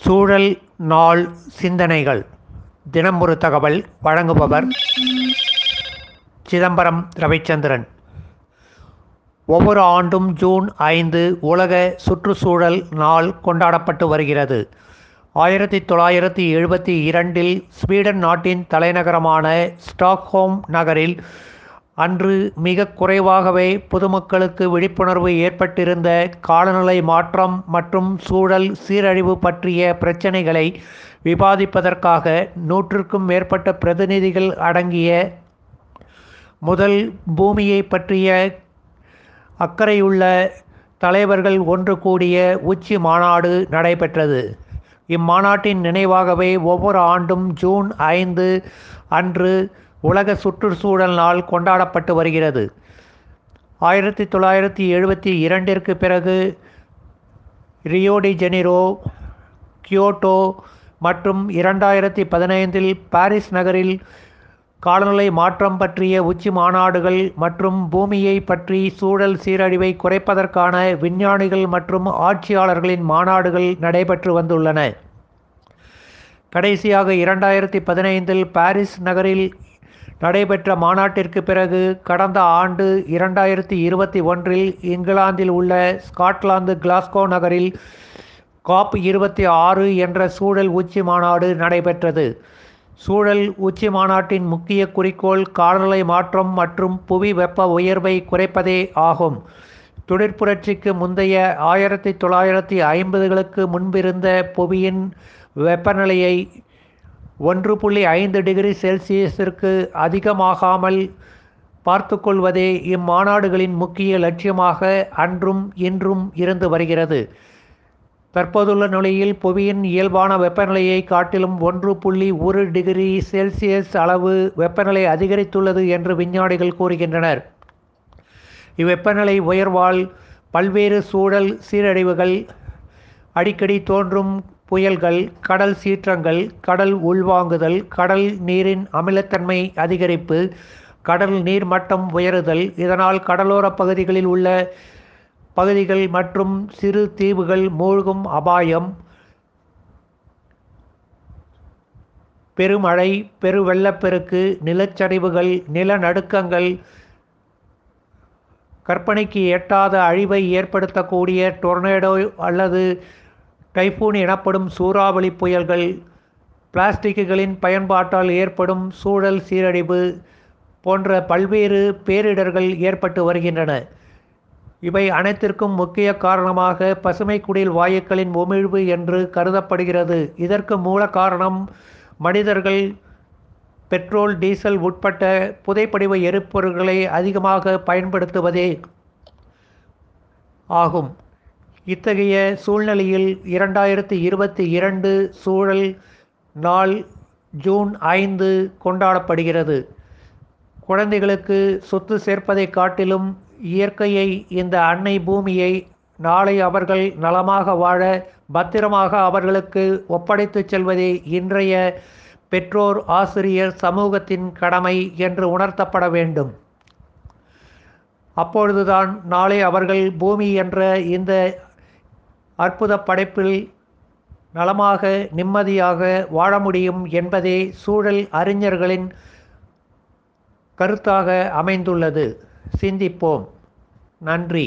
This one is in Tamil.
சூழல் நாள் சிந்தனைகள். தினம் ஒரு தகவல் வழங்குபவர் சிதம்பரம் ரவிச்சந்திரன். ஒவ்வொரு ஆண்டும் ஜூன் ஐந்து உலக சுற்றுச்சூழல் நாள் கொண்டாடப்பட்டு வருகிறது. ஆயிரத்தி தொள்ளாயிரத்தி எழுபத்தி இரண்டில் ஸ்வீடன் நாட்டின் தலைநகரமான ஸ்டாக்ஹோம் நகரில் அன்று மிக குறைவாகவே பொதுமக்களுக்கு விழிப்புணர்வு ஏற்பட்டிருந்த காலநிலை மாற்றம் மற்றும் சூழல் சீரழிவு பற்றிய பிரச்சினைகளை விவாதிப்பதற்காக நூற்றுக்கும் மேற்பட்ட பிரதிநிதிகள் அடங்கிய முதல் பூமியை பற்றிய அக்கறையுள்ள தலைவர்கள் ஒன்று கூடிய உச்சி மாநாடு நடைபெற்றது. இம்மாநாட்டின் நினைவாகவே ஒவ்வொரு ஆண்டும் ஜூன் ஐந்து அன்று உலக சுற்றுச்சூழல் நாள் கொண்டாடப்பட்டு வருகிறது. ஆயிரத்தி தொள்ளாயிரத்தி எழுபத்தி இரண்டிற்கு பிறகு ரியோடி ஜெனிரோ கியோட்டோ மற்றும் இரண்டாயிரத்தி பதினைந்தில் பாரிஸ் நகரில் காலநிலை மாற்றம் பற்றிய உச்சி மாநாடுகள் மற்றும் பூமியை பற்றி சூழல் சீரழிவை குறைப்பதற்கான விஞ்ஞானிகள் மற்றும் ஆட்சியாளர்களின் மாநாடுகள் நடைபெற்று வந்துள்ளன. கடைசியாக இரண்டாயிரத்தி பதினைந்தில் பாரிஸ் நகரில் நடைபெற்ற மாநாட்டிற்கு பிறகு கடந்த ஆண்டு இரண்டாயிரத்தி இருபத்தி ஒன்றில் இங்கிலாந்தில் உள்ள ஸ்காட்லாந்து கிளாஸ்கோ நகரில் காப் இருபத்தி ஆறு என்ற சூழல் உச்சி மாநாடு நடைபெற்றது. சூழல் உச்சி மாநாட்டின் முக்கிய குறிக்கோள் காலநிலை மாற்றம் மற்றும் புவி வெப்ப உயர்வை குறைப்பதே ஆகும். தொழிற்புரட்சிக்கு முந்தைய ஆயிரத்தி தொள்ளாயிரத்தி ஐம்பதுகளுக்கு முன்பிருந்த புவியின் வெப்பநிலையை ஒன்று புள்ளி ஐந்து டிகிரி செல்சியஸிற்கு அதிகமாகாமல் பார்த்துக்கொள்வதே இம்மாநாடுகளின் முக்கிய லட்சியமாக அன்றும் இன்றும் இருந்து வருகிறது. தற்போதுள்ள நிலையில் புவியின் இயல்பான வெப்பநிலையை காட்டிலும் ஒன்று புள்ளி ஒரு டிகிரி செல்சியஸ் அளவு வெப்பநிலை அதிகரித்துள்ளது என்று விஞ்ஞானிகள் கூறுகின்றனர். இவ்வெப்பநிலை உயர்வால் பல்வேறு சூழல் சீரழிவுகள் அடிக்கடி தோன்றும் புயல்கள் கடல் சீற்றங்கள் கடல் உள்வாங்குதல் கடல் நீரின் அமிலத்தன்மை அதிகரிப்பு கடல் நீர் மட்டம் உயருதல் இதனால் கடலோர பகுதிகளில் உள்ள பகுதிகள் மற்றும் சிறு தீவுகள் மூழ்கும் அபாயம் பெருமழை பெருவெள்ளப்பெருக்கு நிலச்சரிவுகள் நிலநடுக்கங்கள் கற்பனைக்கு எட்டாத அழிவை ஏற்படுத்தக்கூடிய டொர்னேடோ அல்லது டைஃபூன் எனப்படும் சூறாவளி புயல்கள் பிளாஸ்டிக்குகளின் பயன்பாட்டால் ஏற்படும் சூழல் சீரழிவு போன்ற பல்வேறு பேரிடர்கள் ஏற்பட்டு வருகின்றன. இவை அனைத்திற்கும் முக்கிய காரணமாக பசுமை குடில் வாயுக்களின் உமிழ்வு என்று கருதப்படுகிறது. இதற்கு மூல காரணம் மனிதர்கள் பெட்ரோல் டீசல் உட்பட்ட புதைப்படிவ எரிபொருள்களை அதிகமாக பயன்படுத்துவதே ஆகும். இத்தகைய சூழ்நிலையில் இரண்டாயிரத்தி இருபத்தி இரண்டு சூழல் நாள் ஜூன் ஐந்து கொண்டாடப்படுகிறது. குழந்தைகளுக்கு சொத்து சேர்ப்பதை காட்டிலும் இயற்கையை இந்த அன்னை பூமியை நாளை அவர்கள் நலமாக வாழ பத்திரமாக அவர்களுக்கு ஒப்படைத்து செல்வதே இன்றைய பெற்றோர் ஆசிரியர் சமூகத்தின் கடமை என்று உணர்த்தப்பட வேண்டும். அப்பொழுதுதான் நாளை அவர்கள் பூமி என்ற இந்த அற்புத படைப்பில் நலமாக நிம்மதியாக வாழ முடியும் என்பதே சூழல் அறிஞர்களின் கருத்தாக அமைந்துள்ளது. சிந்திப்போம். நன்றி.